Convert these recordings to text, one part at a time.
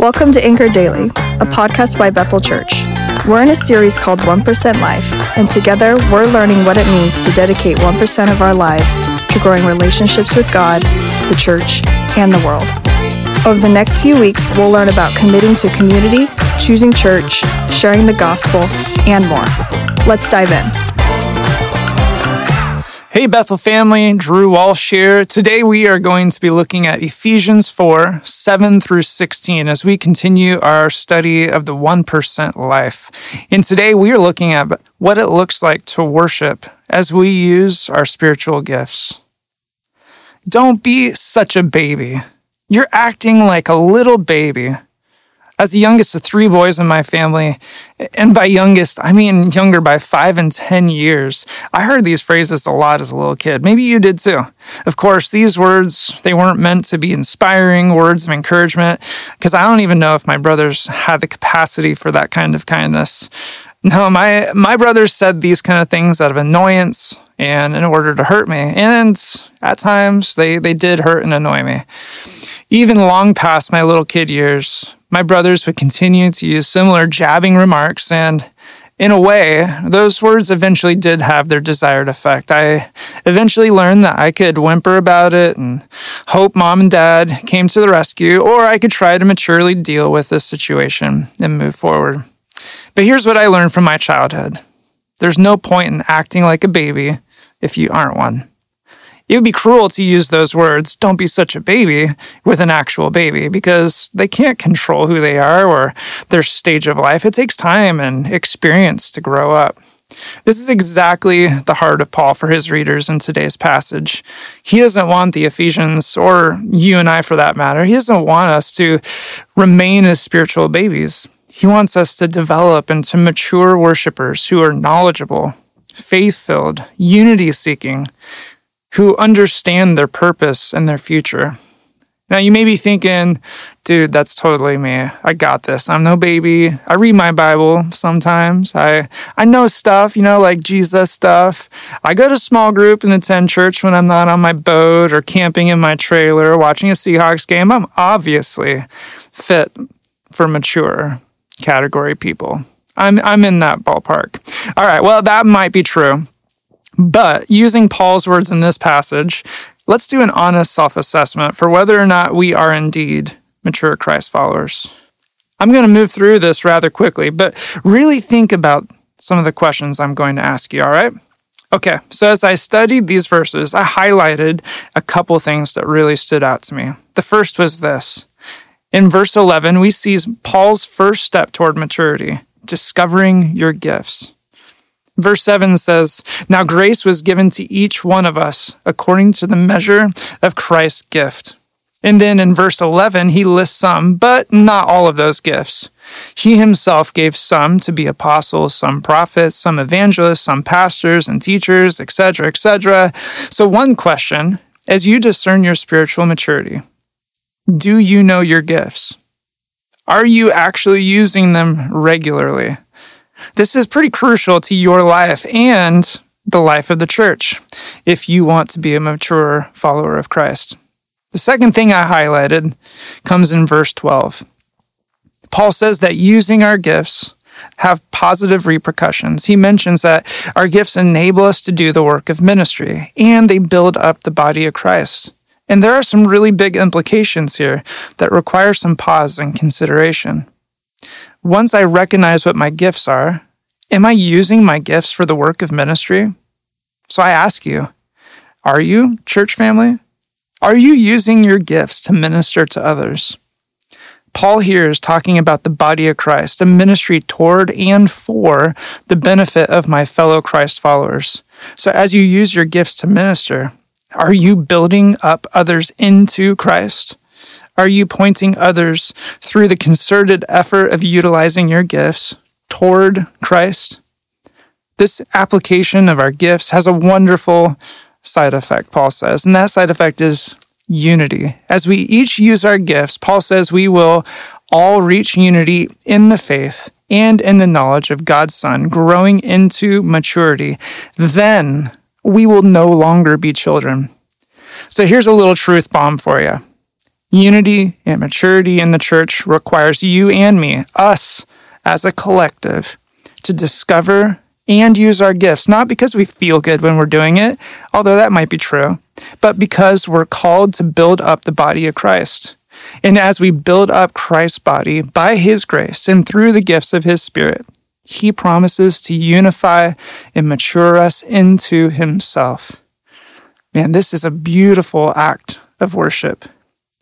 Welcome to Anchor Daily, a podcast by Bethel Church. We're in a series called 1% Life, and together we're learning what it means to dedicate 1% of our lives to growing relationships with God, the church, and the world. Over the next few weeks, we'll learn about committing to community, choosing church, sharing the gospel, and more. Let's dive in. Hey, Bethel family, Drew Walsh here. Today we are going to be looking at Ephesians 4 7 through 16 as we continue our study of the 1% life. And today we are looking at what it looks like to worship as we use our spiritual gifts. Don't be such a baby. You're acting like a little baby. As the youngest of three boys in my family, and by youngest, I mean younger by five and 10 years, I heard these phrases a lot as a little kid. Maybe you did too. Of course, these words, they weren't meant to be inspiring words of encouragement, because I don't even know if my brothers had the capacity for that kind of kindness. No, my, my brothers said these kind of things out of annoyance and in order to hurt me. And at times, they, they did hurt and annoy me. Even long past my little kid years, my brothers would continue to use similar jabbing remarks, and in a way, those words eventually did have their desired effect. I eventually learned that I could whimper about it and hope mom and dad came to the rescue, or I could try to maturely deal with this situation and move forward. But here's what I learned from my childhood there's no point in acting like a baby if you aren't one. It would be cruel to use those words, don't be such a baby, with an actual baby because they can't control who they are or their stage of life. It takes time and experience to grow up. This is exactly the heart of Paul for his readers in today's passage. He doesn't want the Ephesians, or you and I for that matter, he doesn't want us to remain as spiritual babies. He wants us to develop into mature worshipers who are knowledgeable, faith filled, unity seeking, who understand their purpose and their future. Now, you may be thinking, dude, that's totally me. I got this. I'm no baby. I read my Bible sometimes. I, I know stuff, you know, like Jesus stuff. I go to small group and attend church when I'm not on my boat or camping in my trailer, or watching a Seahawks game. I'm obviously fit for mature category people. I'm, I'm in that ballpark. All right, well, that might be true. But using Paul's words in this passage, let's do an honest self assessment for whether or not we are indeed mature Christ followers. I'm going to move through this rather quickly, but really think about some of the questions I'm going to ask you, all right? Okay, so as I studied these verses, I highlighted a couple things that really stood out to me. The first was this. In verse 11, we see Paul's first step toward maturity discovering your gifts. Verse 7 says, Now grace was given to each one of us according to the measure of Christ's gift. And then in verse 11, he lists some, but not all of those gifts. He himself gave some to be apostles, some prophets, some evangelists, some pastors and teachers, etc., etc. So, one question as you discern your spiritual maturity, do you know your gifts? Are you actually using them regularly? This is pretty crucial to your life and the life of the church if you want to be a mature follower of Christ. The second thing I highlighted comes in verse 12. Paul says that using our gifts have positive repercussions. He mentions that our gifts enable us to do the work of ministry and they build up the body of Christ. And there are some really big implications here that require some pause and consideration once I recognize what my gifts are, am I using my gifts for the work of ministry? So I ask you, are you, church family? Are you using your gifts to minister to others? Paul here is talking about the body of Christ, a ministry toward and for the benefit of my fellow Christ followers. So as you use your gifts to minister, are you building up others into Christ? Are you pointing others through the concerted effort of utilizing your gifts toward Christ? This application of our gifts has a wonderful side effect, Paul says, and that side effect is unity. As we each use our gifts, Paul says we will all reach unity in the faith and in the knowledge of God's Son, growing into maturity. Then we will no longer be children. So here's a little truth bomb for you Unity and maturity in the church requires you and me, us as a collective, to discover and use our gifts, not because we feel good when we're doing it, although that might be true, but because we're called to build up the body of Christ. And as we build up Christ's body by His grace and through the gifts of His Spirit, He promises to unify and mature us into Himself. Man, this is a beautiful act of worship.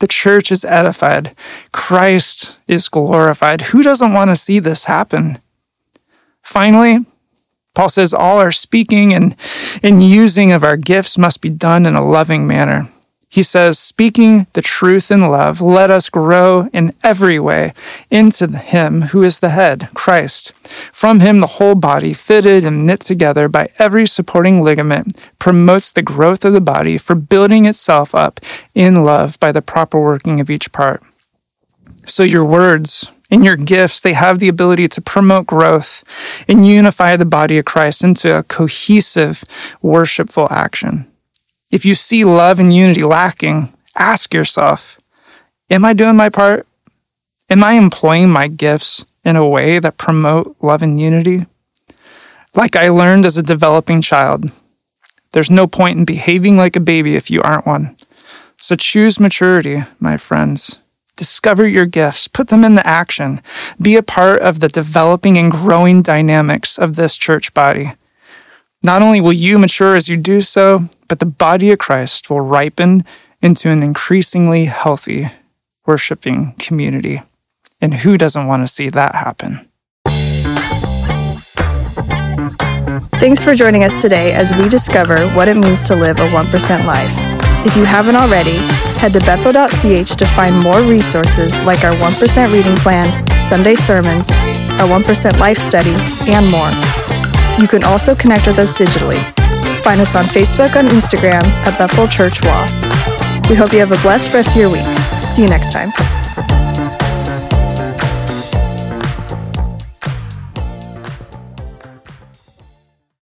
The church is edified. Christ is glorified. Who doesn't want to see this happen? Finally, Paul says all our speaking and, and using of our gifts must be done in a loving manner. He says, speaking the truth in love, let us grow in every way into Him who is the head, Christ. From Him, the whole body, fitted and knit together by every supporting ligament, promotes the growth of the body for building itself up in love by the proper working of each part. So your words, in your gifts, they have the ability to promote growth and unify the body of Christ into a cohesive, worshipful action. If you see love and unity lacking, ask yourself Am I doing my part? Am I employing my gifts in a way that promote love and unity? Like I learned as a developing child, there's no point in behaving like a baby if you aren't one. So choose maturity, my friends. Discover your gifts, put them into action. Be a part of the developing and growing dynamics of this church body. Not only will you mature as you do so, but the body of Christ will ripen into an increasingly healthy, worshiping community. And who doesn't want to see that happen? Thanks for joining us today as we discover what it means to live a 1% life. If you haven't already, head to bethel.ch to find more resources like our 1% reading plan, Sunday sermons, our 1% life study, and more. You can also connect with us digitally. Find us on Facebook and Instagram at Bethel Church Wa. We hope you have a blessed rest of your week. See you next time.